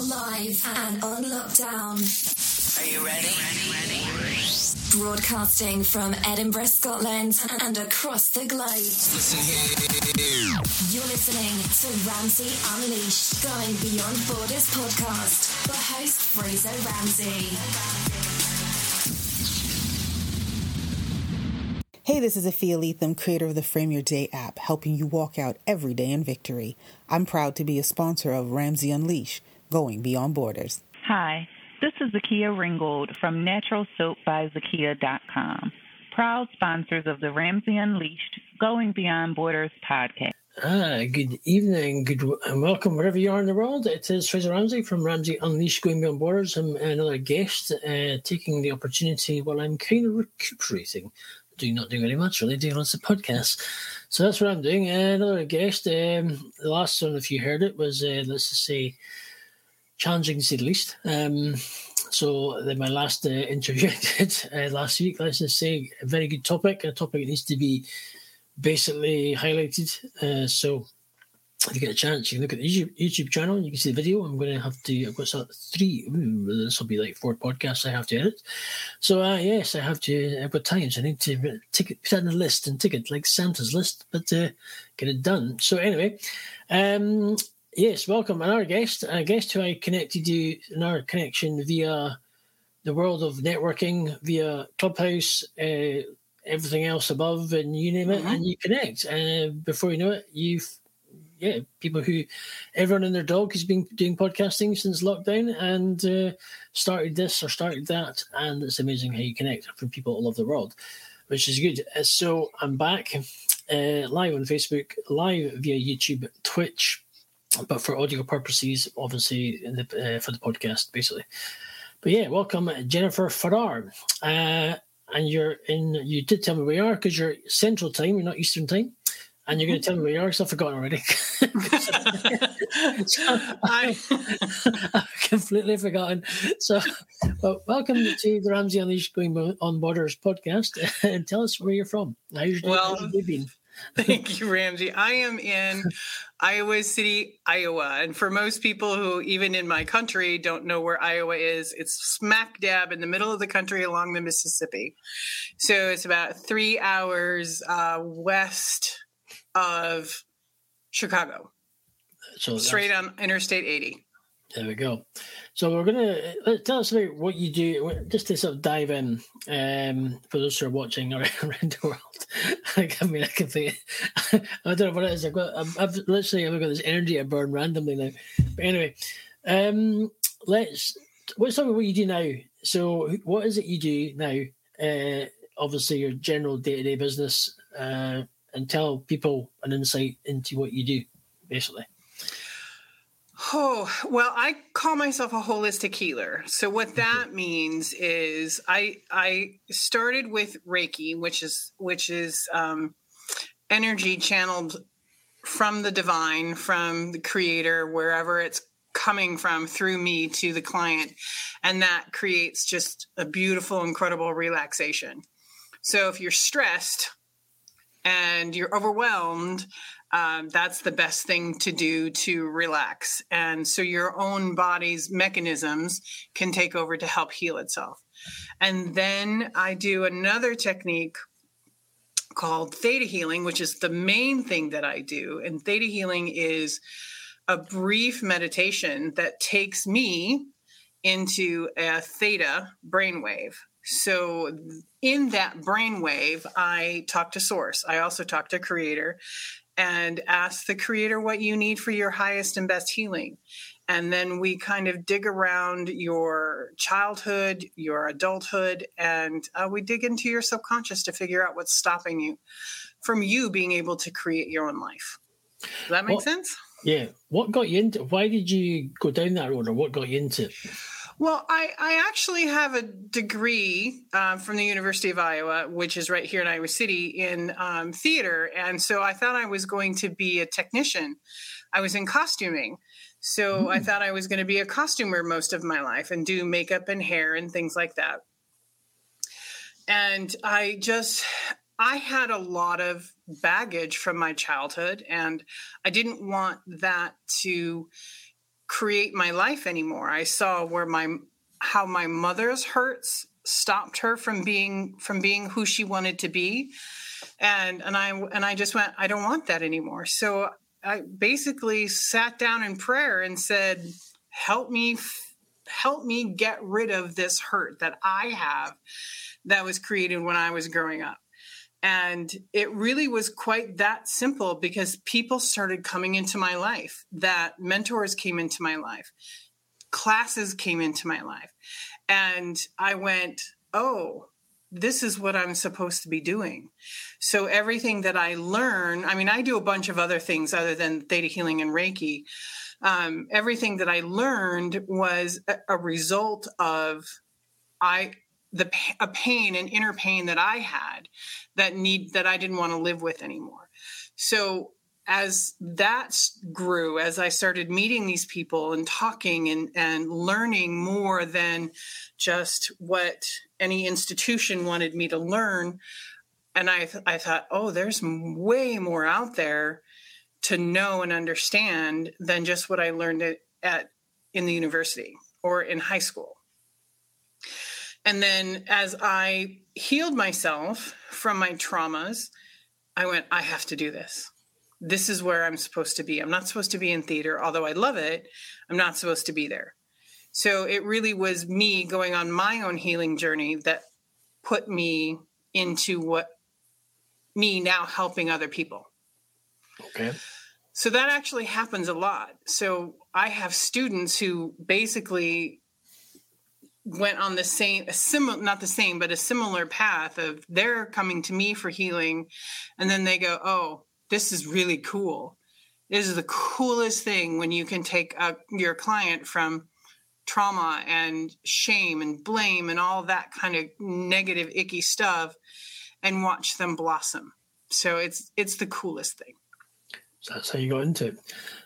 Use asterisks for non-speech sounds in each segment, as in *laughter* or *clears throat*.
are live and on lockdown. Are you ready? ready, ready? Broadcasting from Edinburgh, Scotland and across the globe. Listen here. You're listening to Ramsey Unleashed, Going Beyond Borders podcast for host Fraser Ramsey. Hey, this is Afia Leatham, creator of the Frame Your Day app, helping you walk out every day in victory. I'm proud to be a sponsor of Ramsey Unleash, going beyond borders. Hi, this is Zakia Ringgold from NaturalSoapByZakia.com, proud sponsors of the Ramsey Unleashed, Going Beyond Borders podcast. Ah, good evening, good and welcome wherever you are in the world. It is Fraser Ramsey from Ramsey Unleashed Going Beyond Borders. I'm another guest uh, taking the opportunity while I'm kind of recuperating doing not doing very much really, doing lots of podcasts. So that's what I'm doing. Uh, another guest. Um, the last one, if you heard it, was uh, let's just say challenging to say the least. Um, so then my last uh, interview *laughs* did uh, last week, let's just say a very good topic, a topic that needs to be basically highlighted. Uh, so if you get a chance, you can look at the YouTube, YouTube channel you can see the video. I'm going to have to, I've got three, ooh, this will be like four podcasts I have to edit. So, uh, yes, I have to, I've got times. I need to take put it on the list and tick it like Santa's list, but uh, get it done. So, anyway, um, yes, welcome. Another guest, a guest who I connected you, in our connection via the world of networking, via Clubhouse, uh, everything else above, and you name it, mm-hmm. and you connect. And uh, before you know it, you've yeah, people who everyone and their dog has been doing podcasting since lockdown and uh, started this or started that, and it's amazing how you connect from people all over the world, which is good. Uh, so I'm back uh, live on Facebook, live via YouTube, Twitch, but for audio purposes, obviously the, uh, for the podcast, basically. But yeah, welcome Jennifer Farrar. Uh, and you're in. You did tell me where you are because you're Central Time, you're not Eastern Time and you're going to tell me where you are because I've forgotten already. *laughs* so, I, *laughs* have completely forgotten. So, well, welcome to the Ramsey Unleashed Going on Borders podcast, and *laughs* tell us where you're from. How's your, well, been? *laughs* Thank you, Ramsey. I am in Iowa City, Iowa. And for most people who, even in my country, don't know where Iowa is, it's smack dab in the middle of the country along the Mississippi. So it's about three hours uh, west of Chicago. So straight on Interstate 80. There we go. So we're gonna tell us about what you do, just to sort of dive in um, for those who are watching *laughs* around, the world. I mean, I can think, *laughs* I don't know what it is. I've got, I've, literally, I've got this energy I burn randomly now. But anyway, um, let's. What's some of what you do now? So, what is it you do now? Uh, obviously, your general day to day business. Uh, and tell people an insight into what you do, basically? Oh, well, I call myself a holistic healer. So what that means is I I started with Reiki, which is which is um, energy channeled from the divine, from the creator, wherever it's coming from through me to the client. And that creates just a beautiful, incredible relaxation. So if you're stressed, and you're overwhelmed, um, that's the best thing to do to relax. And so your own body's mechanisms can take over to help heal itself. And then I do another technique called theta healing, which is the main thing that I do. And theta healing is a brief meditation that takes me into a theta brainwave. So in that brainwave, I talk to source. I also talk to creator and ask the creator what you need for your highest and best healing. And then we kind of dig around your childhood, your adulthood, and uh, we dig into your subconscious to figure out what's stopping you from you being able to create your own life. Does that make sense? Yeah. What got you into? Why did you go down that road, or what got you into it? Well, I, I actually have a degree uh, from the University of Iowa, which is right here in Iowa City in um, theater. And so I thought I was going to be a technician. I was in costuming. So mm. I thought I was going to be a costumer most of my life and do makeup and hair and things like that. And I just, I had a lot of baggage from my childhood, and I didn't want that to create my life anymore. I saw where my how my mother's hurts stopped her from being from being who she wanted to be and and I and I just went I don't want that anymore. So I basically sat down in prayer and said help me help me get rid of this hurt that I have that was created when I was growing up. And it really was quite that simple because people started coming into my life, that mentors came into my life, classes came into my life. And I went, oh, this is what I'm supposed to be doing. So everything that I learn, I mean, I do a bunch of other things other than theta healing and Reiki. Um, everything that I learned was a, a result of I the a pain and inner pain that I had that need that I didn't want to live with anymore. So as that grew, as I started meeting these people and talking and, and learning more than just what any institution wanted me to learn, and I, I thought, oh, there's way more out there to know and understand than just what I learned at, at in the university or in high school. And then as I healed myself from my traumas, I went, I have to do this. This is where I'm supposed to be. I'm not supposed to be in theater, although I love it. I'm not supposed to be there. So it really was me going on my own healing journey that put me into what me now helping other people. Okay. So that actually happens a lot. So I have students who basically went on the same a similar not the same but a similar path of they're coming to me for healing and then they go oh this is really cool. This is the coolest thing when you can take a, your client from trauma and shame and blame and all that kind of negative icky stuff and watch them blossom. So it's it's the coolest thing. So that's how you got into it.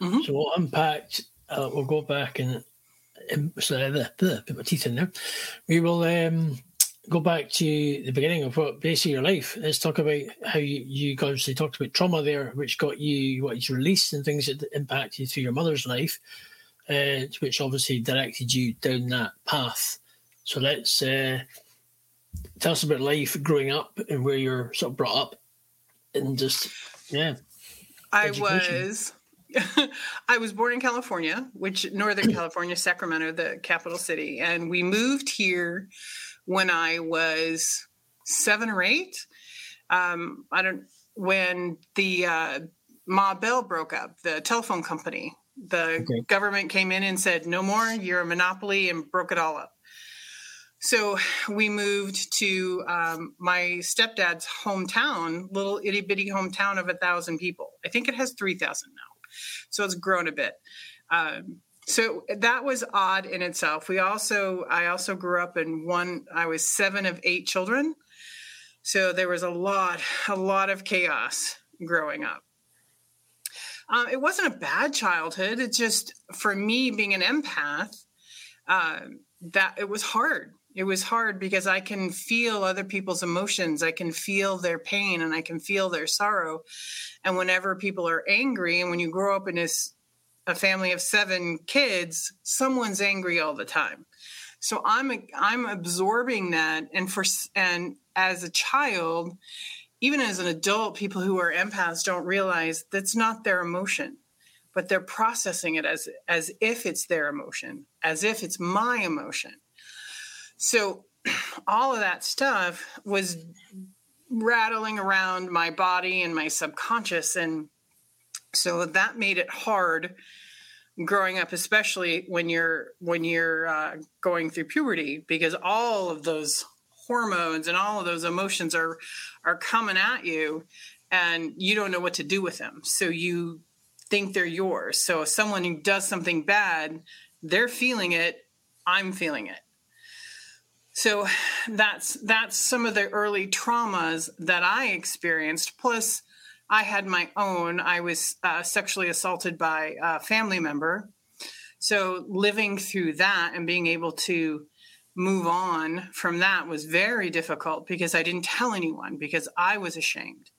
Mm-hmm. so we'll unpack uh, we'll go back and teeth in there. We will um, go back to the beginning of what basically your life. Let's talk about how you, you obviously talked about trauma there, which got you what you released and things that impacted you through your mother's life, uh, which obviously directed you down that path. So let's uh, tell us about life growing up and where you're sort of brought up, and just yeah. I was *laughs* I was born in California, which Northern *clears throat* California, Sacramento, the capital city, and we moved here when I was seven or eight. Um, I don't when the uh, Ma Bell broke up, the telephone company. The okay. government came in and said, "No more. You're a monopoly," and broke it all up. So we moved to um, my stepdad's hometown, little itty bitty hometown of a thousand people. I think it has three thousand now so it's grown a bit. Um, so that was odd in itself. We also, I also grew up in one. I was seven of eight children, so there was a lot, a lot of chaos growing up. Um, it wasn't a bad childhood. It just, for me, being an empath, uh, that it was hard it was hard because I can feel other people's emotions. I can feel their pain and I can feel their sorrow. And whenever people are angry, and when you grow up in a family of seven kids, someone's angry all the time. So I'm I'm absorbing that, and for and as a child, even as an adult, people who are empaths don't realize that's not their emotion, but they're processing it as as if it's their emotion, as if it's my emotion so all of that stuff was rattling around my body and my subconscious. And so that made it hard growing up especially when you're when you're uh, going through puberty because all of those hormones and all of those emotions are are coming at you and you don't know what to do with them so you think they're yours so if someone who does something bad they're feeling it i'm feeling it so that's that's some of the early traumas that I experienced. Plus, I had my own. I was uh, sexually assaulted by a family member. So living through that and being able to move on from that was very difficult because I didn't tell anyone because I was ashamed.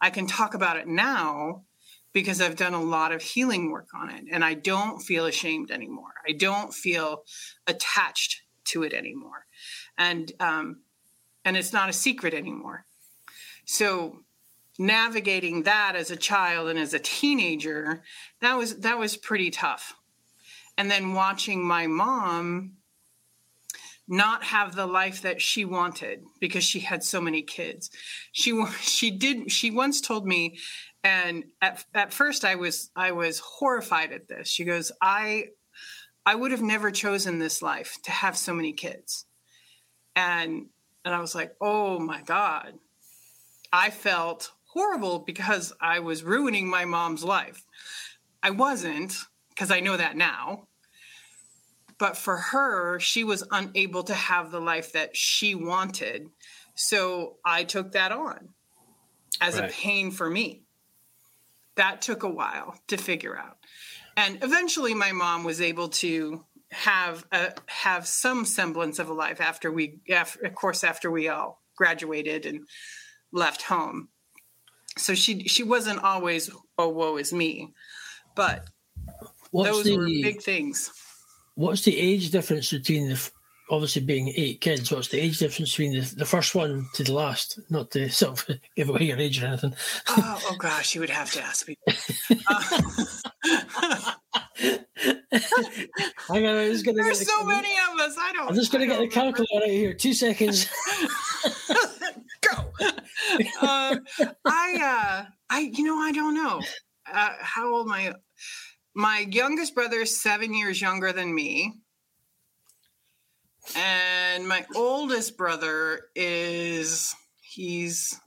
I can talk about it now because I've done a lot of healing work on it and I don't feel ashamed anymore. I don't feel attached to it anymore. And um and it's not a secret anymore. So navigating that as a child and as a teenager, that was that was pretty tough. And then watching my mom not have the life that she wanted because she had so many kids. She *laughs* she did she once told me and at at first I was I was horrified at this. She goes, "I I would have never chosen this life to have so many kids." And and I was like, "Oh my god." I felt horrible because I was ruining my mom's life. I wasn't because I know that now but for her she was unable to have the life that she wanted so i took that on as right. a pain for me that took a while to figure out and eventually my mom was able to have a, have some semblance of a life after we after, of course after we all graduated and left home so she she wasn't always oh woe is me but What's those the, were big things what's the age difference between the obviously being eight kids? What's the age difference between the, the first one to the last? Not to *laughs* sort of give away your age or anything. Oh, oh gosh, you would have to ask me. *laughs* Uh, *laughs* Hang on, I'm just gonna There's so many of us. I don't. I'm just gonna get the calculator out here. Two seconds. *laughs* Go. Uh, I, uh, I, you know, I don't know. Uh, how old my my youngest brother is seven years younger than me. And my oldest brother is, he's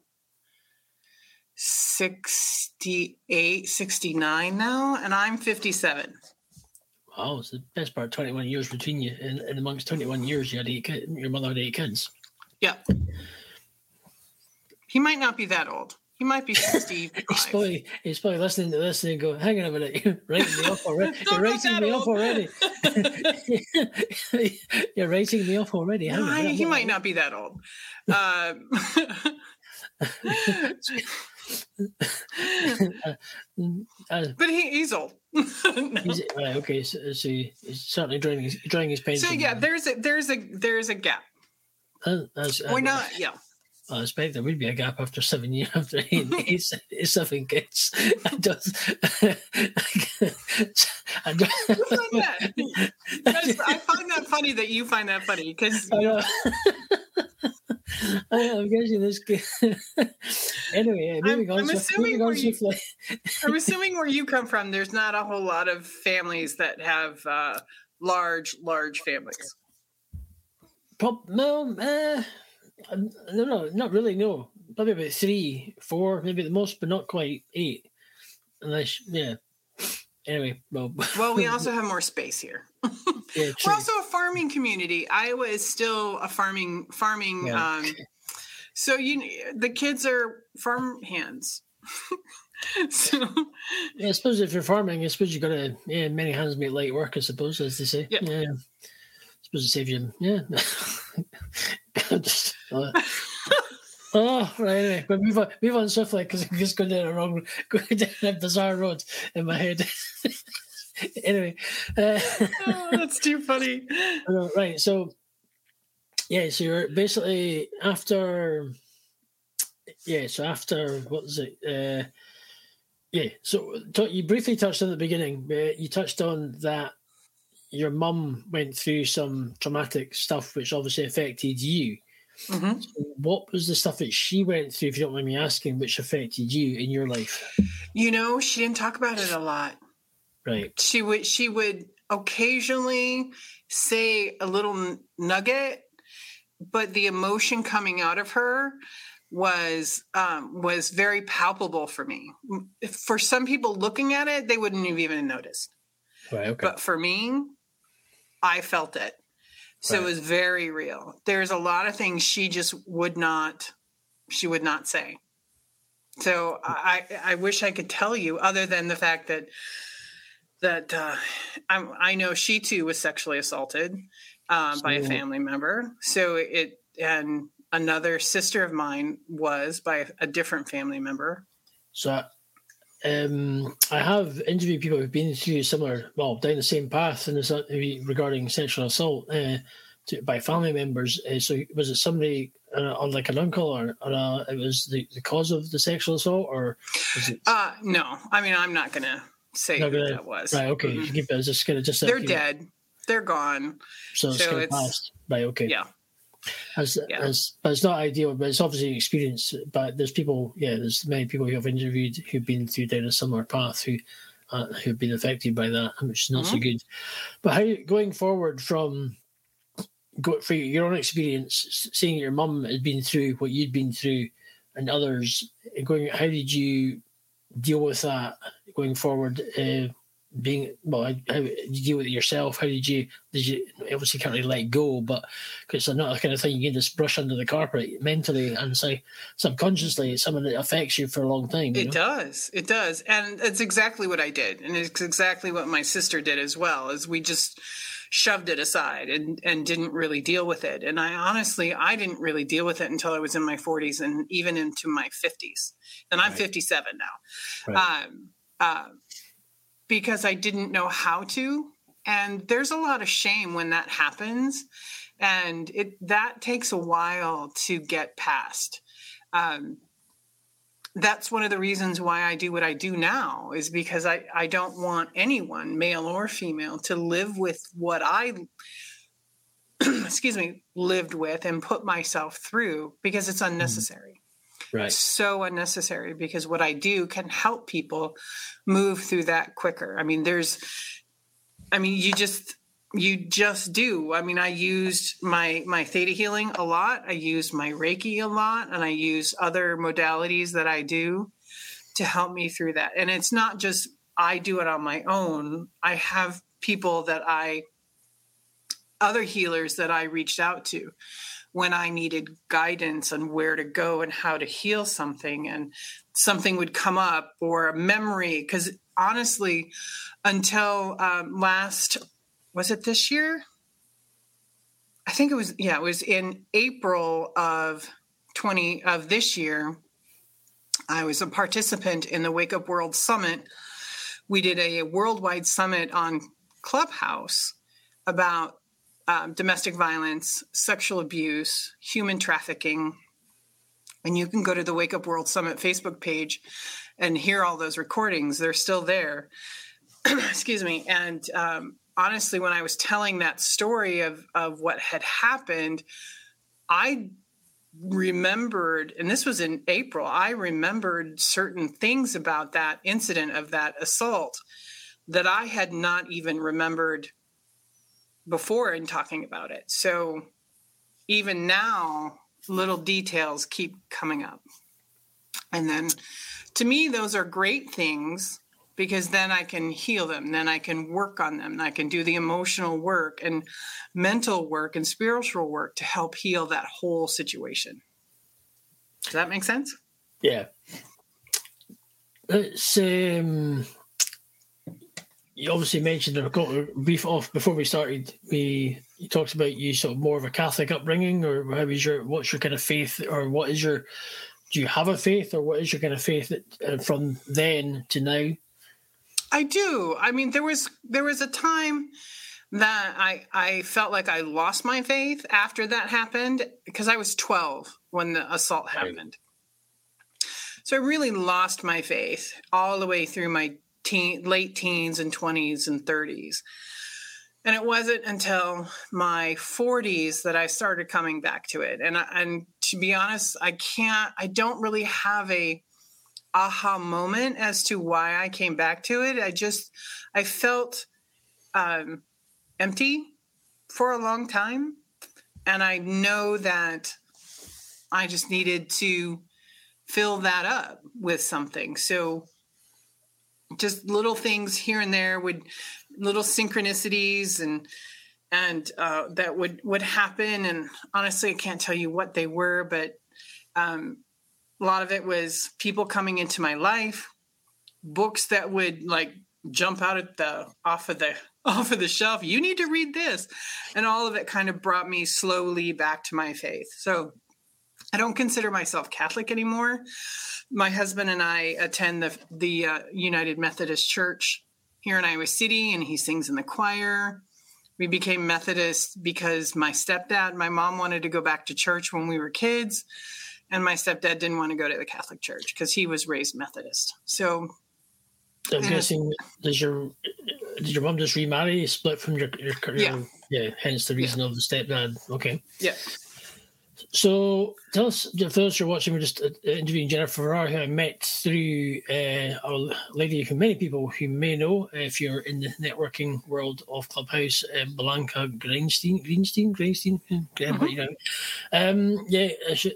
68, 69 now, and I'm 57. Wow, it's the best part 21 years between you. And, and amongst 21 years, you had eight kids, your mother had eight kids. Yeah. He might not be that old. He might be 60. *laughs* he's, probably, he's probably listening to this and go, hang on a minute, you're writing me off *laughs* already. *laughs* You're writing me off already. you're writing me off already. No, he might not be that old. Uh, but he, he's old. *laughs* no. he's, right, okay, so, so, he's certainly drawing his, drawing his painting. So yeah, there's a there's a there's a gap. Uh, that's, We're not, yeah. I expect there would be a gap after seven years *laughs* after eight, *laughs* seven kids. *laughs* I don't. I, don't I find that funny that you find that funny because. I am guessing this. anyway, moving I'm, on. I'm assuming, where you, I'm assuming where you come from, there's not a whole lot of families that have uh, large, large families. Prob- no, uh, no, no, not really. No, probably about three, four, maybe the most, but not quite eight. Unless, yeah. Anyway, well, *laughs* well, we *laughs* also have more space here. yeah, *laughs* We're also a farming community. Iowa is still a farming farming. Yeah. Um, so you, the kids are farm hands. so, yeah, I suppose if you're farming, I suppose you've got to yeah, many hands make light work. I suppose, as they say. Yeah. yeah. I suppose it saves you. Yeah. *laughs* just, uh, *laughs* oh, right. Anyway, but move on, move on swiftly because I'm just going down a wrong, *laughs* going down a bizarre road in my head. anyway, uh, oh, that's too funny. right. So, yeah. So you're basically after. Yeah. So after what was it? Uh, yeah. So you briefly touched on the beginning. you touched on that your mum went through some traumatic stuff, which obviously affected you. Mm-hmm. So what was the stuff that she went through, if you don't mind me asking, which affected you in your life? You know, she didn't talk about it a lot. Right. She would she would occasionally say a little nugget, but the emotion coming out of her was um, was very palpable for me. For some people looking at it, they wouldn't have even noticed. Right, okay. But for me, I felt it. So right. it was very real. There's a lot of things she just would not she would not say. So I I wish I could tell you other than the fact that that uh, I, I know she too was sexually assaulted um, by a family member. So it and another sister of mine was by a different family member. So um, I have interviewed people who've been through similar, well, down the same path, and regarding sexual assault uh, to, by family members. Uh, so, was it somebody uh, on like an uncle, or, or uh, it was the, the cause of the sexual assault, or was it? Uh, no, I mean, I'm not gonna say not who gonna, that was. Right. Okay. Mm-hmm. Keep it. just gonna just. They're dead. They're gone. So, so it's, it's Right. Okay. Yeah. As, yeah. as but it's not ideal, but it's obviously an experience. But there's people, yeah, there's many people who I've interviewed who've been through down a similar path who uh, who've been affected by that, which is not mm-hmm. so good. But how going forward from go for your own experience, seeing your mum had been through what you'd been through, and others going, how did you deal with that going forward? Uh, being well, how did you deal with it yourself? How did you did you obviously can't really let go, but because it's not the kind of thing you can just brush under the carpet mentally and say subconsciously it's something that affects you for a long time. It know? does, it does, and it's exactly what I did, and it's exactly what my sister did as well. Is we just shoved it aside and and didn't really deal with it. And I honestly I didn't really deal with it until I was in my 40s and even into my 50s. And I'm right. 57 now. Right. Um, uh, because I didn't know how to. And there's a lot of shame when that happens. And it that takes a while to get past. Um, that's one of the reasons why I do what I do now is because I, I don't want anyone, male or female, to live with what I *clears throat* excuse me, lived with and put myself through because it's mm-hmm. unnecessary right. so unnecessary because what I do can help people move through that quicker. I mean, there's, I mean, you just, you just do. I mean, I used my my theta healing a lot. I used my Reiki a lot, and I use other modalities that I do to help me through that. And it's not just I do it on my own. I have people that I other healers that I reached out to when I needed guidance on where to go and how to heal something, and something would come up or a memory. Because honestly, until um, last, was it this year? I think it was, yeah, it was in April of 20 of this year. I was a participant in the Wake Up World Summit. We did a worldwide summit on Clubhouse about um, domestic violence, sexual abuse, human trafficking. And you can go to the Wake Up World Summit Facebook page and hear all those recordings. They're still there. *clears throat* Excuse me. And um, honestly, when I was telling that story of, of what had happened, I remembered, and this was in April, I remembered certain things about that incident of that assault that I had not even remembered before in talking about it. So even now, little details keep coming up. And then to me, those are great things because then I can heal them, then I can work on them, I can do the emotional work and mental work and spiritual work to help heal that whole situation. Does that make sense? Yeah. It's um you obviously mentioned a brief off before we started. We you talked about you sort of more of a Catholic upbringing, or how is your what's your kind of faith, or what is your do you have a faith, or what is your kind of faith uh, from then to now? I do. I mean, there was there was a time that I I felt like I lost my faith after that happened because I was twelve when the assault happened. Right. So I really lost my faith all the way through my teen, late teens and 20s and 30s. And it wasn't until my 40s that I started coming back to it. And and to be honest, I can't I don't really have a aha moment as to why I came back to it. I just I felt um, empty for a long time, and I know that I just needed to fill that up with something. So just little things here and there would little synchronicities and and uh, that would would happen. And honestly i can't tell you what they were but um, a lot of it was people coming into my life books that would like jump out at the off of the *laughs* off of the shelf. You need to read this. And all of it kind of brought me slowly back to my faith. So I don't consider myself Catholic anymore. My husband and I attend the the uh, United Methodist Church here in Iowa City, and he sings in the choir. We became Methodist because my stepdad, my mom wanted to go back to church when we were kids, and my stepdad didn't want to go to the Catholic Church because he was raised Methodist. So I'm guessing does your did your mum just remarry, split from your your, your Yeah. yeah, hence the reason of the stepdad. Okay. yeah, So tell us, for those who are watching, we're just uh, interviewing Jennifer Farrar, who I met through uh, a lady who many people who may know if you're in the networking world of Clubhouse, uh, Blanca Greenstein, Greenstein, Greenstein, mm you know. Um, yeah, I should,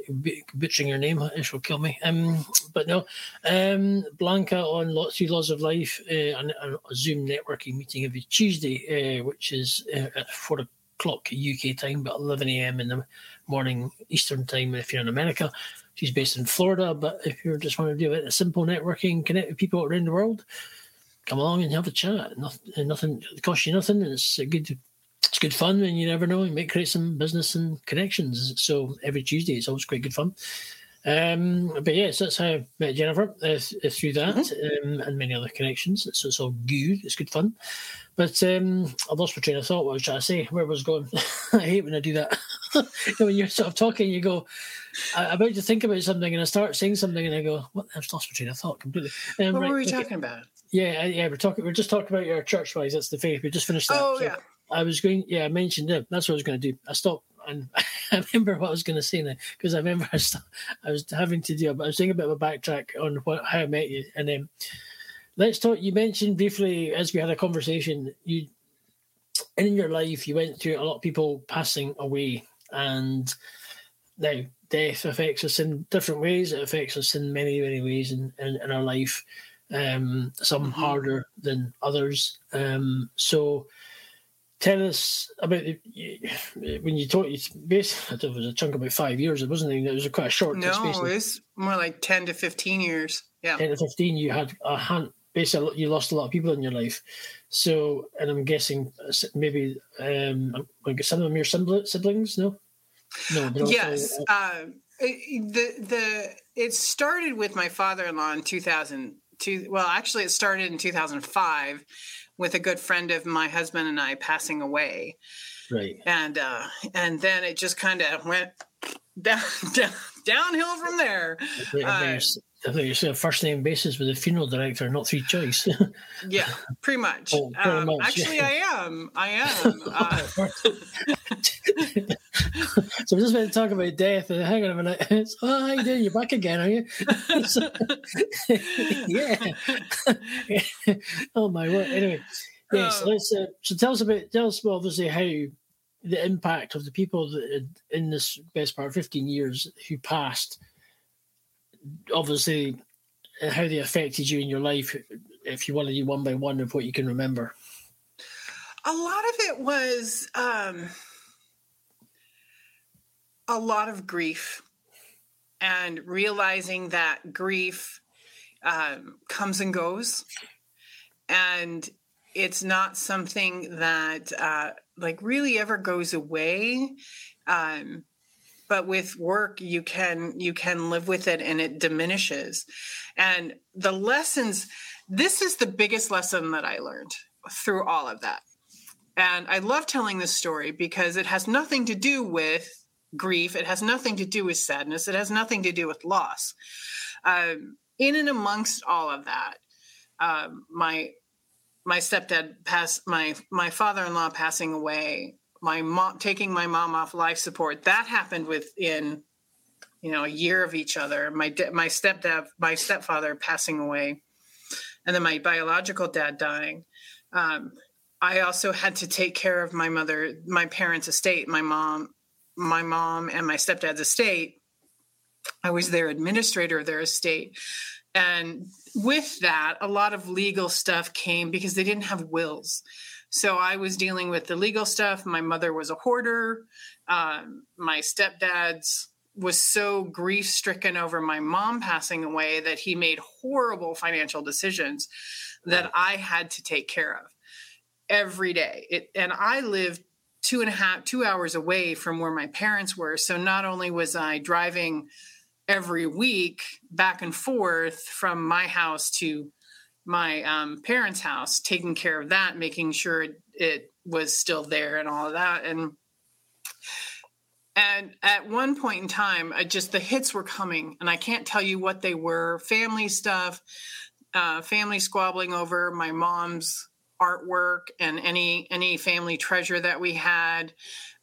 butchering her name, it will kill me. Um, but no, um, Blanca on Lots Three Laws of Life, uh, and a Zoom networking meeting every Tuesday, uh, which is uh, at four o'clock UK time, but 11 a.m. in the morning Eastern time if you're in America. She's based in Florida, but if you just want to do a simple networking, connect with people around the world, come along and have a chat. Nothing, nothing costs you nothing. And it's a good, it's good fun, and you never know. You might create some business and connections. So every Tuesday, it's always quite good fun. Um, but yes, that's how I met Jennifer uh, through that um, and many other connections. So it's all good. It's good fun. But um, I lost my train of thought. What I was trying to say? Where was going? *laughs* I hate when I do that. *laughs* You know, when you're sort of talking, you go, I'm about to think about something, and I start saying something, and I go, "What? I've lost my train of thought completely." Um, what right, were we okay. talking about? Yeah, yeah, we're talking. We're just talking about your church wise. That's the faith. We just finished that. Oh So yeah, I was going. Yeah, I mentioned it. That's what I was going to do. I stopped and *laughs* I remember what I was going to say now because I remember *laughs* I, st- I was having to do. I was doing a bit of a backtrack on what, how I met you, and then let's talk. You mentioned briefly as we had a conversation. You in your life, you went through a lot of people passing away, and now death affects us in different ways. It affects us in many, many ways in, in, in our life. Um, some harder than others. Um, so, tell us about the, when you talk. You basically, it was a chunk about five years. It wasn't. It was a quite a short no, space. it was more like ten to fifteen years. Yeah, ten to fifteen, you had a hand. Basically, you lost a lot of people in your life. So, and I'm guessing uh, maybe um, like some of them your sibli- siblings. No, no. but also- yes. Uh, it, the the it started with my father-in-law in 2002. Well, actually, it started in 2005 with a good friend of my husband and I passing away, right. and uh, and then it just kind of went *laughs* down, down downhill from there. I think, I Uh, I think you're saying first name basis with the funeral director, not three choice. *laughs* Yeah, pretty much. Oh, pretty um, much, actually, yeah. I am. I am. *laughs* Uh, so we're just going to talk about death. And hang on a minute. *laughs* It's, oh, how you doing? You're back again, are you? So- yeah. oh my word. Anyway, yes. Oh. Let's. Uh, so tell us about. Tell us obviously how the impact of the people that in this best part of 15 years who passed. Obviously, uh, how they affected you in your life. If you want to do one by one of what you can remember. a lot of it was um, a lot of grief and realizing that grief um, comes and goes and it's not something that uh, like really ever goes away um, but with work you can you can live with it and it diminishes and the lessons this is the biggest lesson that i learned through all of that and I love telling this story because it has nothing to do with grief. It has nothing to do with sadness. It has nothing to do with loss. Um, in and amongst all of that, um, my my stepdad passed, my my father in law passing away, my mom taking my mom off life support. That happened within you know a year of each other. My my stepdad, my stepfather passing away, and then my biological dad dying. Um, I also had to take care of my mother, my parents' estate, my mom, my mom and my stepdad's estate. I was their administrator of their estate. And with that, a lot of legal stuff came because they didn't have wills. So I was dealing with the legal stuff. My mother was a hoarder. Um, my stepdad's was so grief stricken over my mom passing away that he made horrible financial decisions that I had to take care of every day. It, and I lived two and a half, two hours away from where my parents were. So not only was I driving every week back and forth from my house to my um, parents' house, taking care of that, making sure it, it was still there and all of that. And and at one point in time, I just the hits were coming, and I can't tell you what they were. Family stuff, uh, family squabbling over my mom's artwork and any any family treasure that we had.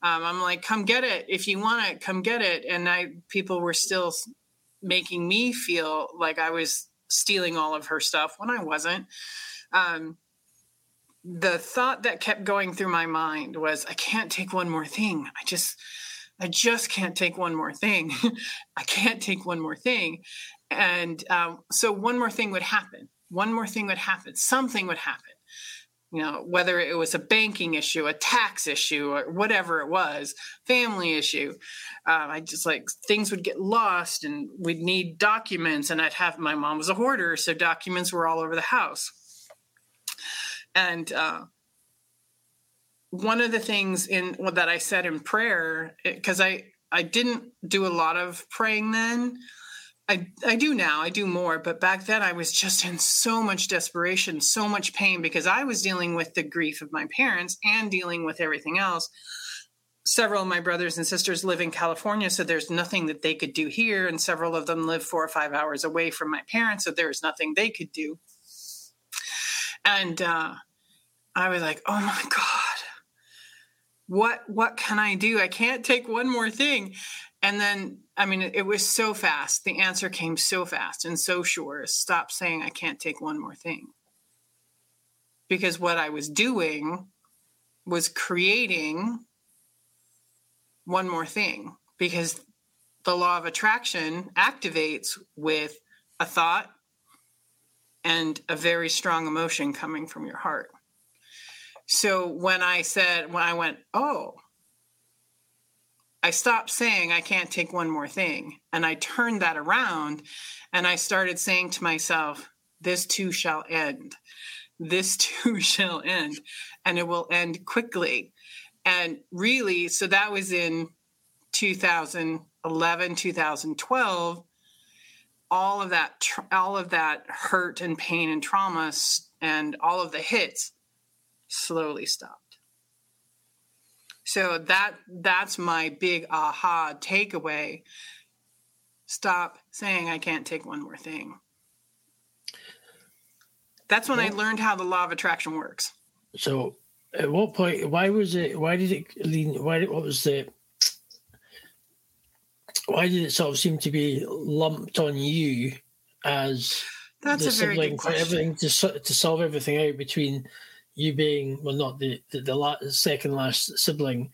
Um, I'm like, come get it if you want it, come get it. And I people were still making me feel like I was stealing all of her stuff when I wasn't. Um, the thought that kept going through my mind was, I can't take one more thing. I just, I just can't take one more thing. *laughs* I can't take one more thing. And um, so one more thing would happen. One more thing would happen. Something would happen you know whether it was a banking issue a tax issue or whatever it was family issue uh, i just like things would get lost and we'd need documents and i'd have my mom was a hoarder so documents were all over the house. And uh, one of the things in that i said in prayer because i i didn't do a lot of praying then I, I do now, I do more, but back then I was just in so much desperation, so much pain because I was dealing with the grief of my parents and dealing with everything else. Several of my brothers and sisters live in California, so there's nothing that they could do here, and several of them live four or five hours away from my parents, so there's nothing they could do. And uh, I was like, oh my God, what what can I do? I can't take one more thing. And then I mean, it was so fast. The answer came so fast and so sure. Stop saying I can't take one more thing. Because what I was doing was creating one more thing because the law of attraction activates with a thought and a very strong emotion coming from your heart. So when I said, when I went, oh, I stopped saying I can't take one more thing. And I turned that around and I started saying to myself, this too shall end. This *laughs* too shall end. And it will end quickly. And really, so that was in 2011, 2012. All of that, all of that hurt and pain and trauma and all of the hits slowly stopped. So that that's my big aha takeaway. Stop saying I can't take one more thing. That's when well, I learned how the law of attraction works. So, at what point? Why was it? Why did it lean? Why? What was the? Why did it sort of seem to be lumped on you as that's the a very good question. everything to to solve everything out between you being well, not the the, the second last sibling.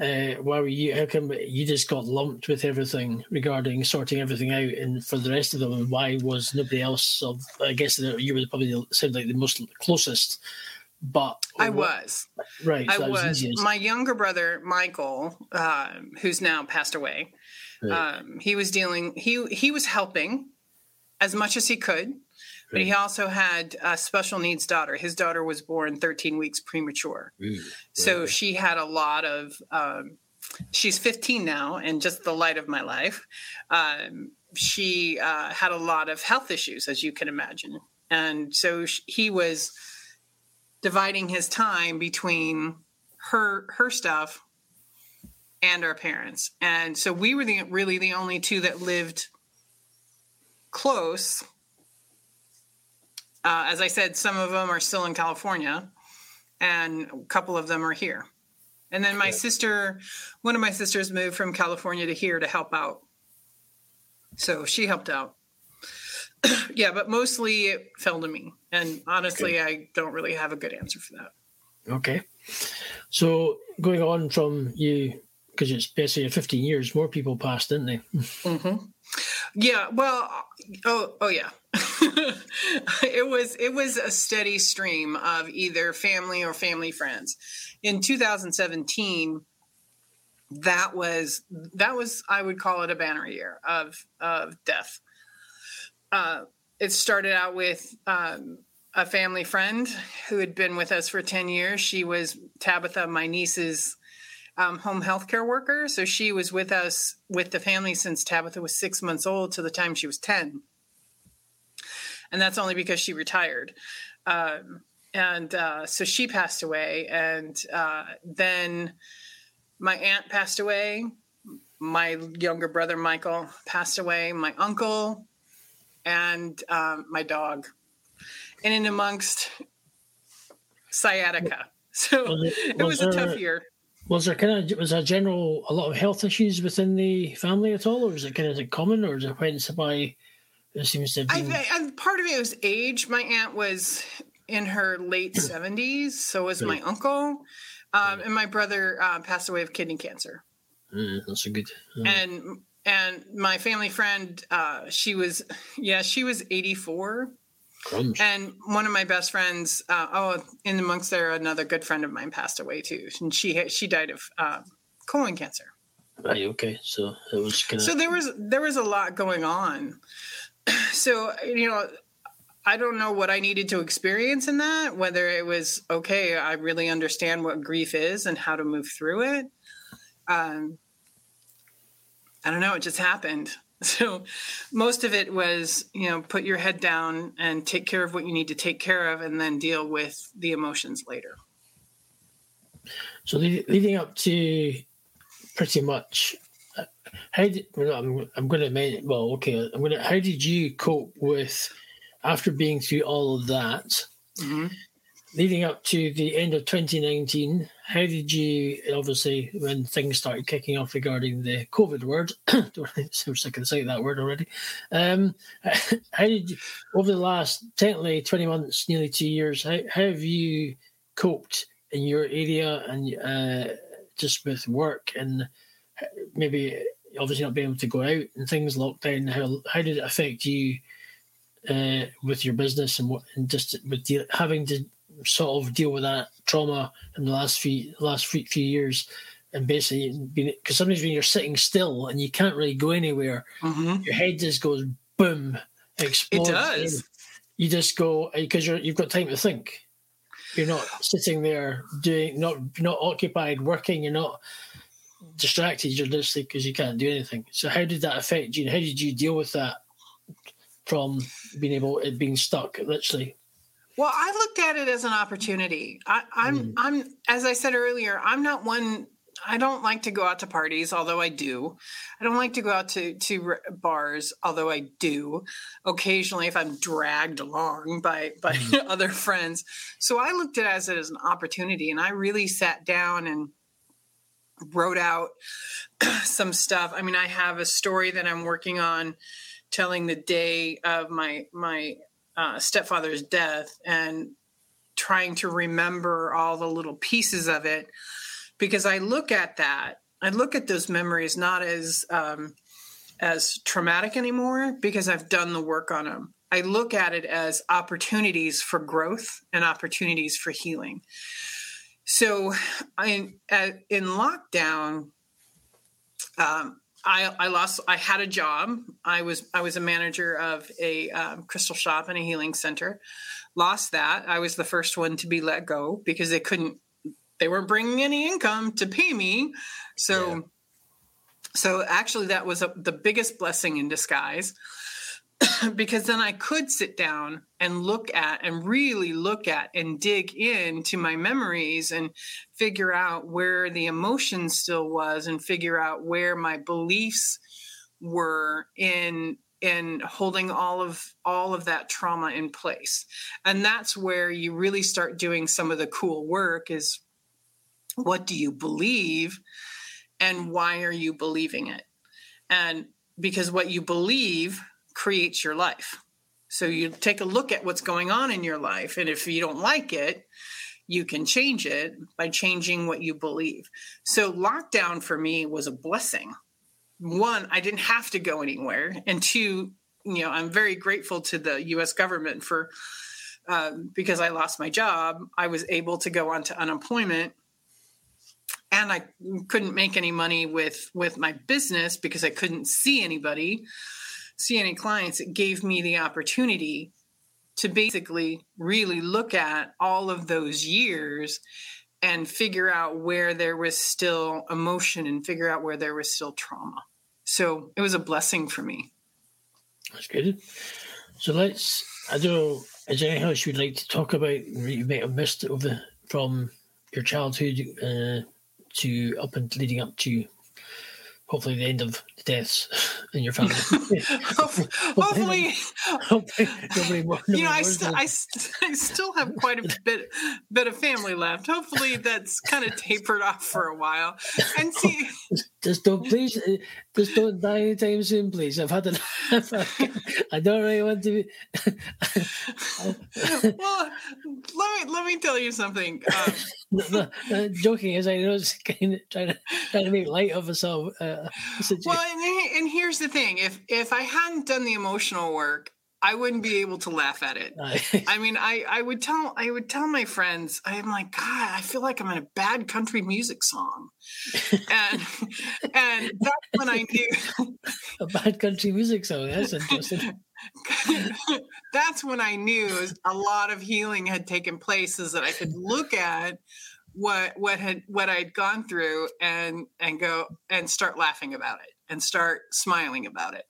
Uh, why were you? How come you just got lumped with everything regarding sorting everything out, and for the rest of them, and why was nobody else? Of I guess you were probably sound like the most closest, but I was right. So I was. was my younger brother Michael, uh, who's now passed away. Right. Um, he was dealing. He he was helping as much as he could but he also had a special needs daughter. His daughter was born 13 weeks premature. Ooh, so she had a lot of, um, she's 15 now and just the light of my life. Um, she uh, had a lot of health issues, as you can imagine. And so he was dividing his time between her her stuff and our parents. And so we were the really the only two that lived close uh, as I said, some of them are still in California, and a couple of them are here. And then my sister, one of my sisters moved from California to here to help out. So she helped out. *clears throat* yeah, but mostly it fell to me. And honestly, okay. I don't really have a good answer for that. Okay. So going on from you, because it's basically 15 years, more people passed, didn't they? mm-hmm. Yeah. Well, oh, oh yeah. *laughs* it was it was a steady stream of either family or family friends. In 2017, that was that was I would call it a banner year of of death. Uh, it started out with um, a family friend who had been with us for 10 years. She was Tabitha, my niece's um, home health care worker. So she was with us with the family since Tabitha was six months old to the time she was 10. And that's only because she retired. Um, and uh, so she passed away. And uh, then my aunt passed away. My younger brother, Michael, passed away. My uncle and um, my dog. And in amongst sciatica. *laughs* So Was it- it was was a tough year. Was there kind of was there general a lot of health issues within the family at all, or is it kind of common, or is it went by? It seems to Be... I, been. I, and part of it was age. My aunt was in her late 70s, so was my uncle. Um, and my brother uh, passed away of kidney cancer. Mm, that's a good. And and my family friend, uh, she was, yeah, she was 84. And one of my best friends, uh, oh, in amongst there, another good friend of mine passed away too, and she she died of uh, colon cancer. Right. Okay. So it was kind of. so there was there was a lot going on *clears throat* so you know i don't know what i needed to experience in that whether it was okay i really understand what grief is and how to move through it um i don't know it just happened *laughs* so most of it was you know put your head down and take care of what you need to take care of and then deal with the emotions later So leading up to pretty much, uh, how did well, I'm I'm going to mention well okay I'm going to how did you cope with after being through all of that, leading up to the end of 2019? How did you obviously when things started kicking off regarding the COVID word? I'm sick of saying that word already. Um, *laughs* how did you over the last technically 20 months, nearly two years? How, how have you coped in your area and uh, just with work and maybe obviously not being able to go out and things lockdown how how did it affect you uh, with your business and what and just with deal, having to sort of deal with that trauma in the last few last few, few years. And basically because sometimes when you're sitting still and you can't really go anywhere mm-hmm. your head just goes boom explodes. It does. you just go eh, because you're you've got time to think. You're not sitting there doing not not occupied working you're not distracted you're just because you can't do anything. So how did that affect you? How did you deal with that from being able it being stuck literally Well, I looked at it as an opportunity. I, I'm, mm-hmm. I'm, as I said earlier, I'm not one. I don't like to go out to parties, although I do. I don't like to go out to to bars, although I do. Occasionally, if I'm dragged along by by mm-hmm. *laughs* other friends, so I looked at it as it as an opportunity, and I really sat down and wrote out *clears throat* some stuff. I mean, I have a story that I'm working on, telling the day of my my uh, stepfather's death and trying to remember all the little pieces of it because I look at that I look at those memories not as um, as traumatic anymore because I've done the work on them. I look at it as opportunities for growth and opportunities for healing. So, I, at, in lockdown, um, I, I lost. I had a job. I was I was a manager of a um, crystal shop and a healing center. Lost that. I was the first one to be let go because they couldn't. They weren't bringing any income to pay me. So, so actually, that was a, the biggest blessing in disguise. *coughs* because then I could sit down and look at and really look at and dig into my memories and figure out where the emotion still was and figure out where my beliefs were in in holding all of all of that trauma in place. And that's where you really start doing some of the cool work is what do you believe and why are you believing it? And because what you believe creates your life. So you take a look at what's going on in your life. And if you don't like it, you can change it by changing what you believe. So lockdown for me was a blessing. One, I didn't have to go anywhere. And two, you know, I'm very grateful to the US government for, um, because I lost my job, I was able to go on to unemployment and I couldn't make any money with with my business because I couldn't see anybody any clients, it gave me the opportunity to basically really look at all of those years and figure out where there was still emotion and figure out where there was still trauma. So it was a blessing for me. That's good. So let's. I don't know. Is there anything else you'd like to talk about? You might have missed over from your childhood uh, to up and leading up to hopefully the end of the deaths *laughs* in your family. *laughs* hopefully, hopefully nobody more, nobody you know, I, st- I, st- I still have quite a *laughs* bit bit of family left. Hopefully, that's kind of tapered off for a while. And see, just don't please, uh, just don't die anytime soon, please. I've had enough. *laughs* I don't really want to be. *laughs* well, let me let me tell you something. Um, no, no, joking as I know, it's kind of trying to trying to make light of us all. Uh, well, and, and here's the thing: if if I hadn't done the emotional work, I wouldn't be able to laugh at it. I mean, I, I would tell I would tell my friends, I'm like, God, I feel like I'm in a bad country music song, and *laughs* and that's when I knew a bad country music song. That's interesting. *laughs* that's when I knew a lot of healing had taken place, is that I could look at what what had what I'd gone through and and go and start laughing about it and start smiling about it.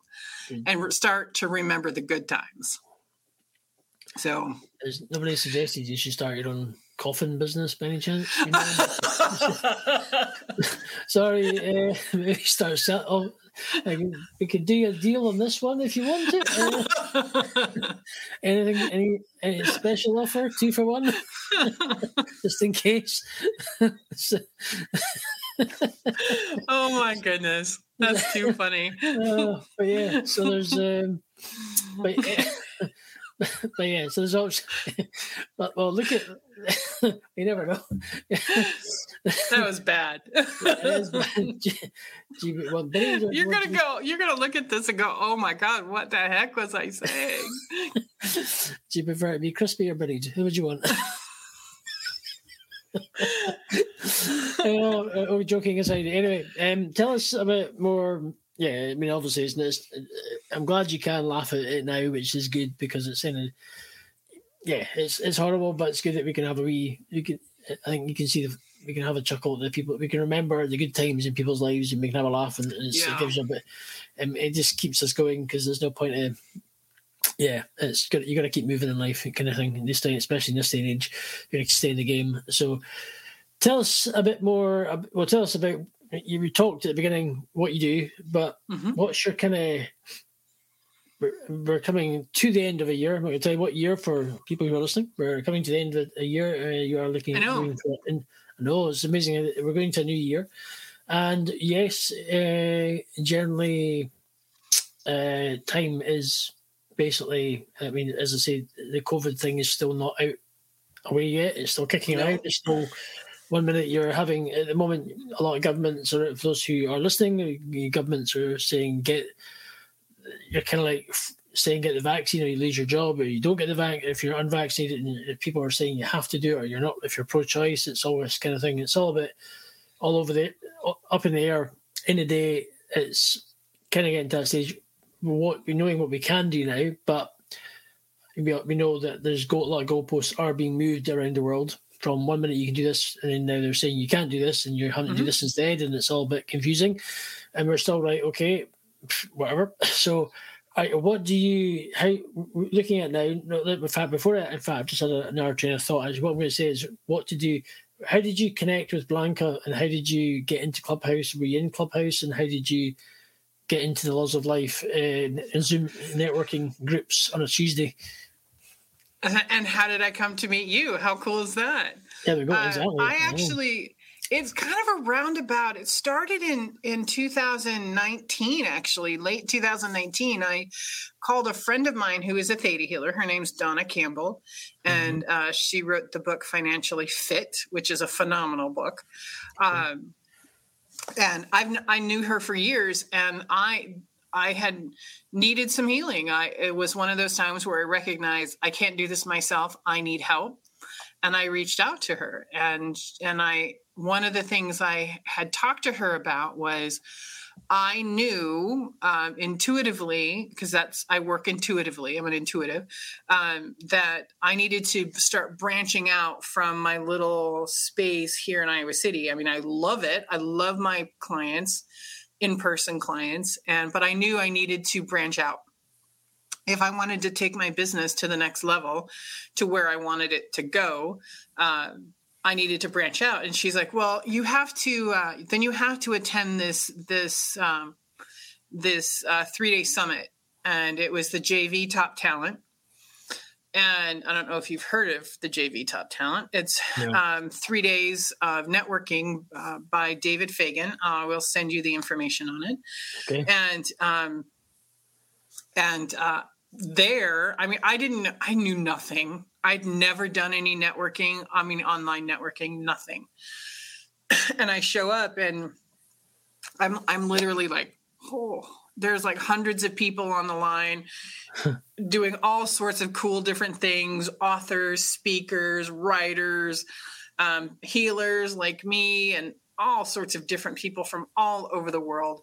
And re- start to remember the good times. So There's nobody suggested you should start your own coffin business by any chance. You know? *laughs* *laughs* Sorry, uh, *laughs* maybe start sell. Oh, I can, we could do a deal on this one if you want it. Uh, anything? Any, any special offer? Two for one, just in case. Oh my goodness, that's too funny. uh, *laughs* but yeah, so there's. *laughs* Um, but, *laughs* but yeah, so there's options. but well, look at. you never know. That was bad. Bad. Gee, but what Billy- You're gonna go. You're gonna look at this and go, "Oh my god, what the heck was I saying?" Do you prefer it to be crispy or buried? Who would you want? *laughs* oh, uh, oh, joking aside. Anyway, um, tell us a bit more. Yeah, I mean, obviously, it's, it's, I'm glad you can laugh at it now, which is good because it's in a. Yeah, it's it's horrible, but it's good that we can have a wee. You can, I think you can see the. We can have a chuckle at the people. We can remember the good times in people's lives, and we can have a laugh, and it's, Yeah. it gives you a bit. Um, it just keeps us going because there's no point in yeah, it's good. You got to keep moving in life, kind of thing. In this day, especially in this day and age, you got to stay in the game. So, tell us a bit more. Well, tell us about. You we talked at the beginning what you do, but Mhm. what's your kind of? We're, we're coming to the end of a year. I'm going to tell you what year for people who are listening. We're coming to the end of a year. Uh, you are looking. I know. and I know it's amazing. We're going to a new year, and yes, uh, generally, uh, time is basically, I mean, as I say, the COVID thing is still not out away yet. It's still kicking No. around. It's still one minute you're having at the moment a lot of governments or for those who are listening, the governments are saying get you're kind of like saying get the vaccine or you lose your job or you don't get the vaccine if you're unvaccinated and if people are saying you have to do it or you're not if you're pro-choice it's all this kind of thing it's all a bit all over the up in the air in a day it's kind of getting to that stage what we knowing what we can do now but we, we know that there's go, a lot of goalposts are being moved around the world from one minute you can do this and then now they're saying you can't do this and you're having to do mm-hmm. this instead and it's all a bit confusing. And we're still right okay whatever. *laughs* So I, what do you how looking at now in fact before I, in fact I've just had a- another train of thought is what I'm going to say is what to do how did you connect with Blanca and how did you get into Clubhouse? Were you in Clubhouse and how did you get into the laws of life uh, in Zoom networking groups on a Tuesday *laughs* and how did I come to meet you? How cool is that? yeah we go Uh, exactly I actually, it's kind of a roundabout. It started in in 2019, actually, late 2019. I called a friend of mine who is a theta healer. Her name's Donna Campbell, and uh, she wrote the book Financially Fit, which is a phenomenal book. Um, and I've I knew her for years, and I I had needed some healing. I it was one of those times where I recognized I can't do this myself. I need help and I reached out to her and and I one of the things I had talked to her about was I knew um, intuitively, because that's, I work intuitively, I'm an intuitive, um, that I needed to start branching out from my little space here in Iowa City. I mean, I love it. I love my clients, in person clients, and, but I knew I needed to branch out if I wanted to take my business to the next level to where I wanted it to go, uh, I needed to branch out. And she's like, well, you have to, uh, then you have to attend this, this, um, this uh, three day summit. And it was the JV top talent. And I don't know if you've heard of the JV Top Talent. It's um, three days of networking uh, by David Fagan. I will send you the information on it. Okay. And um, and uh, there, I mean, I didn't, I knew nothing. I'd never done any networking. I mean, online networking, nothing. *clears throat* and I show up and I'm, I'm literally like, oh, there's like hundreds of people on the line *laughs* doing all sorts of cool different things authors, speakers, writers, um, healers like me, and all sorts of different people from all over the world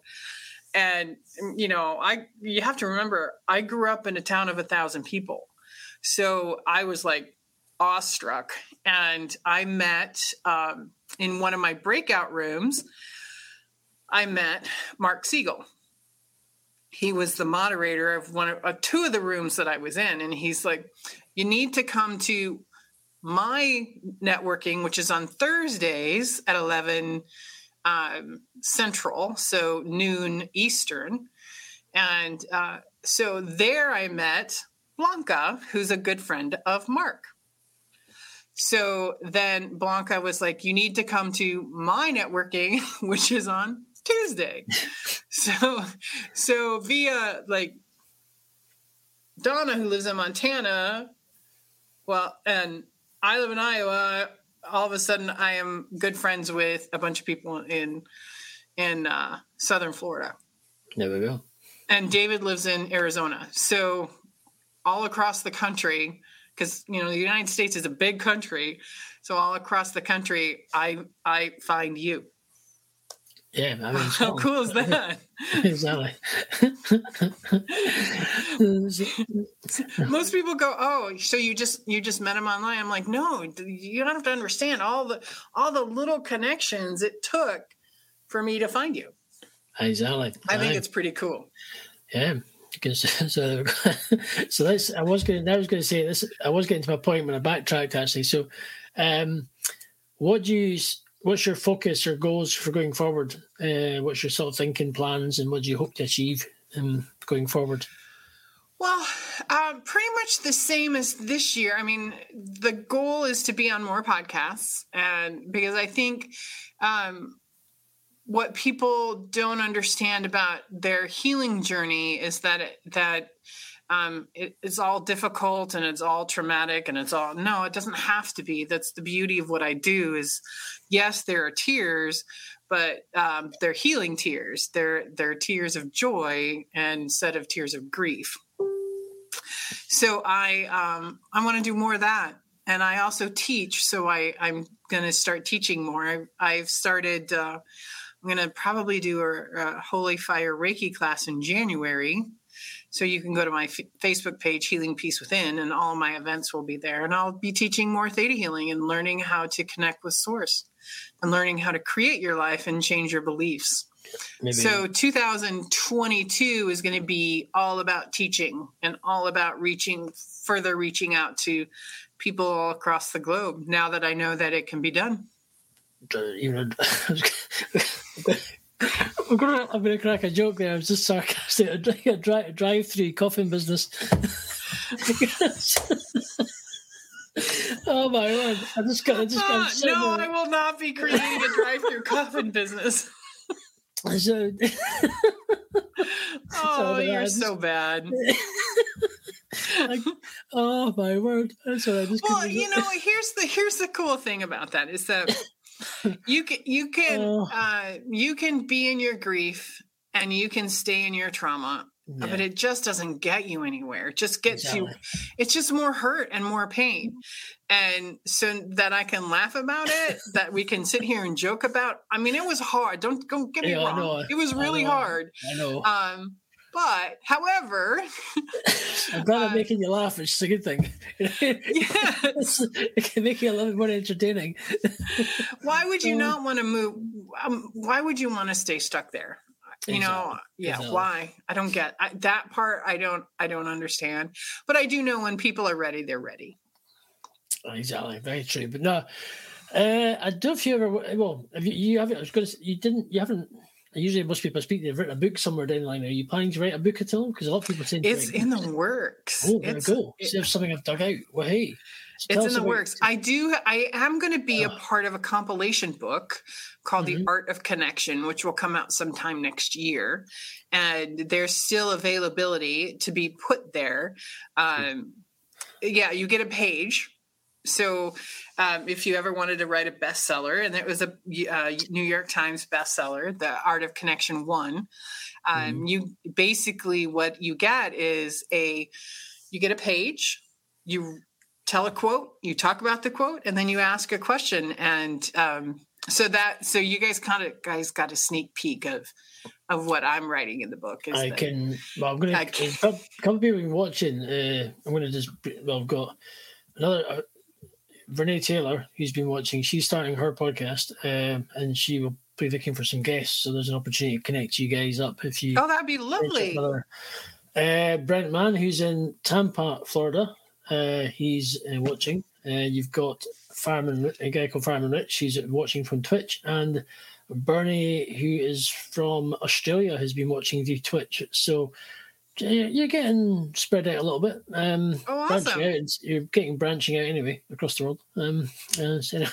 and you know i you have to remember i grew up in a town of a thousand people so i was like awestruck. And i met um, in one of my breakout rooms i met mark siegel. He was the moderator of one of uh, two of the rooms that i was in. And he's like you need to come to my networking which is on thursdays at 11 um, Central, so noon Eastern. And uh, so there I met Blanca, who's a good friend of Mark. So then Blanca was like, You need to come to my networking, *laughs* which is on Tuesday. *laughs* so, so via like Donna, who lives in Montana, well, and I live in Iowa, all of a sudden I am good friends with a bunch of people in in uh, southern Florida. There we go. And David lives in Arizona. So all across the country, because you know the United States is a big country, so all across the country, I I find you. Yeah, I *laughs* mean, how cool is that? *laughs* exactly. Most people go, "Oh, so you just you just met him online?" I'm like, "No, you don't have to understand all the all the little connections it took for me to find you." Exactly. I think it's pretty cool. Yeah. Because *laughs* so, *laughs* so that's I was going. I was going to say this. I was getting to my point when I backtracked actually. So, um, what do you what's your focus or goals for going forward? Uh, what's your sort of thinking plans, and what do you hope to achieve um, going forward? Well, uh, pretty much the same as this year. I mean, the goal is to be on more podcasts, and because I think um, what people don't understand about their healing journey is that it, that um, it, it's all difficult and it's all traumatic and it's all no it doesn't have to be. That's the beauty of what i do is yes there are tears but um, they're healing tears. They're they're tears of joy instead of tears of grief. So i um, i want to do more of that. And i also teach so i i'm going to start teaching more. I, have started uh, i'm going to probably do a, a holy fire reiki class in january so you can go to my f- Facebook page, Healing Peace Within, and all my events will be there. And I'll be teaching more theta healing and learning how to connect with source and learning how to create your life and change your beliefs. Maybe. So 2022 is going to be all about teaching and all about reaching further reaching out to people all across the globe now that I know that it can be done. You know, *laughs* I'm gonna, I'm gonna crack a joke there. I was just sarcastic. *laughs* A, drive, drive-through coffin business. *laughs* oh my word! I just got, I just got. Uh, no, there. I will not be creating a drive-through coffin business. So, oh, you're so bad. like, oh my word! So I just well, you know, here's the here's the cool thing about that is that *laughs* you can you can oh. uh, you can be in your grief and you can stay in your trauma but it just doesn't get you anywhere. It just gets you, it's just more hurt and more pain. And so that I can laugh about it, that we can sit here and joke about. I mean, it was hard. Don't, don't get me Yeah, wrong. It was I really know. hard. I know. Um, but however, *laughs* I'm glad uh, I'm making you laugh. It's a good thing. yes. it can make it a little bit more entertaining. *laughs* why would you Um, not want to move? Um, why would you want to stay stuck there? You know, yeah. Exactly. Why? I don't get I, that part. I don't. I don't understand. But I do know when people are ready, they're ready. Exactly, very true. But no, uh, I don't know if you ever. Well, have you, you haven't. I was going to. You didn't. You haven't. Usually, most people I speak. They've written a book somewhere down the line. Are you planning to write a book at all? Because a lot of people say It's in the works. Oh, there we it's, go. it- something I've dug out. Well, hey, so it's in the about- works. I do. I am going to be a Ah. part of a compilation book called Mhm. "The Art of Connection," which will come out sometime next year, and there's still availability to be put there. Um, yeah, you get a page. So, um, if you ever wanted to write a bestseller, and it was a uh, New York Times bestseller, "The Art of Connection" one, um, you basically what you get is a you get a page, you tell a quote, you talk about the quote, and then you ask a question, and um, so that so you guys kind of guys got a sneak peek of of what I'm writing in the book. Is I that- can. Well, I'm going I to. can- A couple couple people watching. Uh, I'm going to just. Well, I've got another. Renee Taylor, who's been watching, she's starting her podcast, um, and she will be looking for some guests. So there's an opportunity to connect you guys up if you. Oh, that'd be lovely. Uh, Brent Mann, who's in Tampa, Florida, uh, he's uh, watching. Uh, you've got Fireman, a guy called Fireman Rich, he's watching from Twitch, and Bernie, who is from Australia, has been watching the Twitch. So you're getting spread out a little bit. Um, Oh, awesome. out. You're getting branching out anyway across the world. Um, uh, so,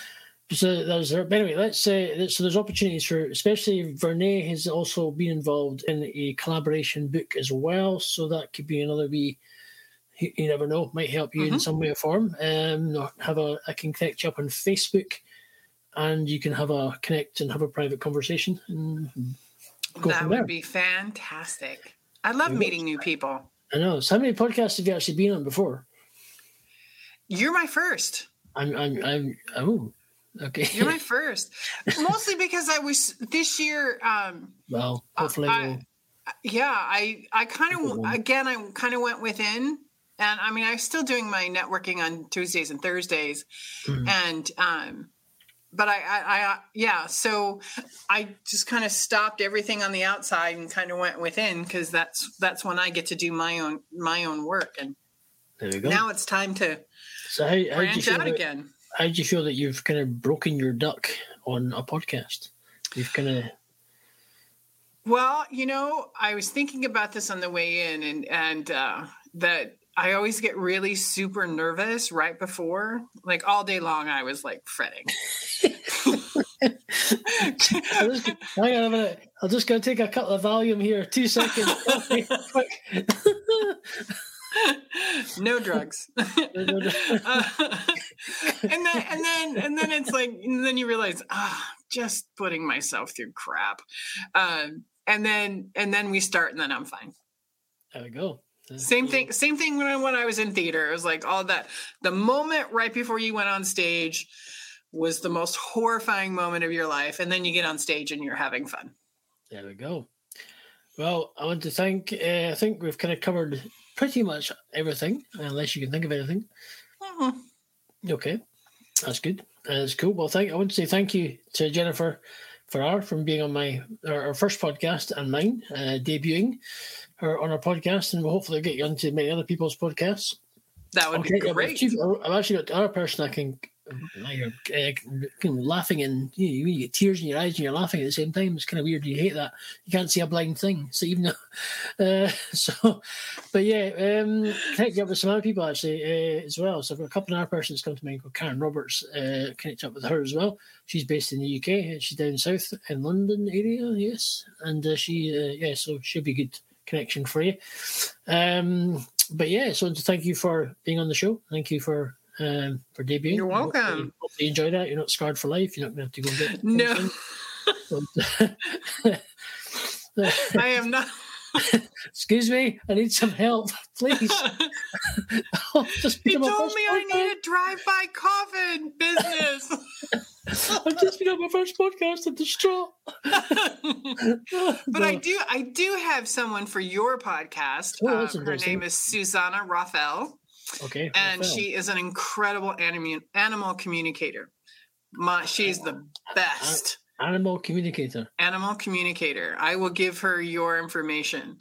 *laughs* so there's but anyway. Let's say so. There's opportunities for, especially Vernay has also been involved in a collaboration book as well. So that could be another wee. You you never know, might help you in Mhm. some way or form. Um, or have a I can connect you up on Facebook, and you can have a connect and have a private conversation. And go that would be fantastic. I love meeting new people. I know. So how many podcasts have you actually been on before? You're my first. I'm I'm I'm oh okay. You're my *laughs* first. Mostly because I was this year. Um, well, hopefully I- yeah i i kind of again i kind of went within and i mean i'm still doing my networking on tuesdays and thursdays Mhm. and um but I, I i yeah so i just kind of stopped everything on the outside and kind of went within because that's that's when i get to do my own my own work and there we go. now it's time to so how, how do you branch feel out that- again how do you feel that you've kind of broken your duck on a podcast? You've kind of Well, you know, I was thinking about this on the way in, and and uh, that I always get really super nervous right before, like all day long. I was like fretting. *laughs* I'll just, hang on a minute. I'll just go take a couple of Valium here. Two seconds. *laughs* No drugs. *laughs* Uh, and then and then and then it's like then you realize ah just putting myself through crap um and then and then we start and then i'm fine there we go. Same thing. Same thing when I, when I was in theater. It was like all that. The moment right before you went on stage was the most horrifying moment of your life, and then you get on stage and you're having fun. There we go. Well, I want to thank. Uh, I think we've kind of covered pretty much everything, unless you can think of anything. Mhm. Okay, that's good. That's cool. Well, thank. I want to say thank you to Jennifer Farrar from being on my our, our first podcast and mine, uh, debuting her on our podcast, and we'll hopefully get you onto many other people's podcasts. That would Okay, be great. Chief, I've actually got another person I can. Now you're uh, kind of laughing and you, know, you get tears in your eyes and you're laughing at the same time. It's kind of weird. You hate that. You can't see a blind thing. *laughs* So even though, uh, so, but yeah, um, connect you up with some other people actually uh, as well. So I've got a couple of other persons come to mind called Karen Roberts. Uh, connect up with her as well. She's based in the UK. She's down south in London area. Yes, and uh, she uh, yeah, so she'll be good connection for you. Um, but yeah, so to thank you for being on the show. Thank you for um, for debuting. You're welcome. Hopefully, hopefully you enjoy that. You're not scarred for life. You're not going to have to go and get No, *laughs* I am not. *laughs* Excuse me, I need some help, *laughs* please. oh, just He been on my told me I need a drive-by coffin business. I've just been on my first podcast. I'm distraught. but I do, I do have someone for your podcast. Oh, that's her name is Susanna Rothel, Okay, and she is an incredible animal animal communicator. My, she's the best animal communicator. animal communicator. I will give her your information.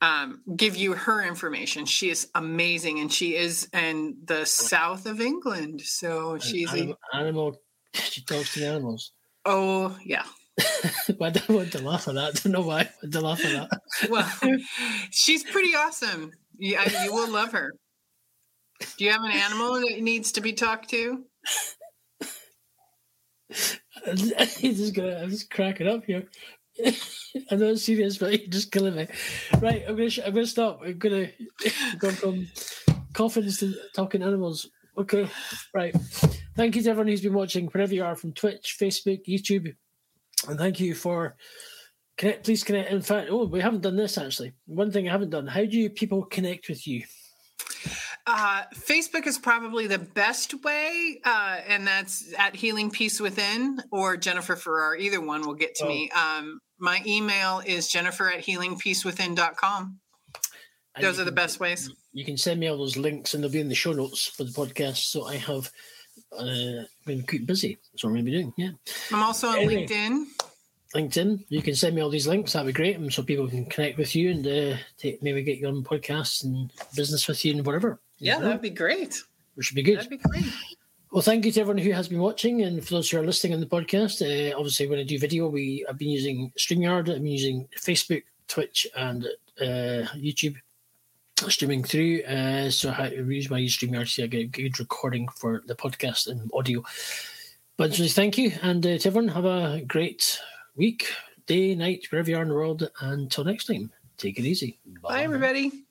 Um, give you her information. She is amazing, and she is in the south of England. So she's a animal, animal. She talks to the animals. oh yeah. *laughs* I don't want to laugh at that. I don't know why I want to laugh at that. Well, she's pretty awesome. Yeah, you will love her. Do you have an animal that needs to be talked to? *laughs* He's just gonna. I'm just cracking up here. I know it's serious, but you're just killing me. Right, I'm gonna. sh- I'm gonna stop. I'm gonna *laughs* go from coffins to talking animals. Okay, right. Thank you to everyone who's been watching, wherever you are, from Twitch, Facebook, YouTube, and thank you for connect. Please connect. In fact, oh, we haven't done this actually. One thing I haven't done. How do you people connect with you? Uh, Facebook is probably the best way, uh, and that's at Healing Peace Within or Jennifer Farrar. Either one will get to Oh. me. Um, my email is jennifer at healingpeacewithin.com. And Those are the can- best ways. you can send me all those links and they'll be in the show notes for the podcast. So I have uh, been keep busy. That's what I'm going to be doing. Yeah. I'm also on Anyway. LinkedIn. LinkedIn, you can send me all these links. That'd be great. And so people can connect with you and uh, take, maybe get you on podcasts and business with you and whatever. Yeah, know, that'd be great. Which should be good. That'd be great. Well, thank you to everyone who has been watching, and for those who are listening on the podcast. Uh, obviously, when I do video, we I've been using Streamyard, I've been using Facebook, Twitch, and uh, YouTube streaming through. Uh, so I use my Streamyard so I get a good recording for the podcast and audio. But just thank you, and uh, to everyone, have a great week, day, night, wherever you are in the world. Until next time, take it easy. Bye, everybody.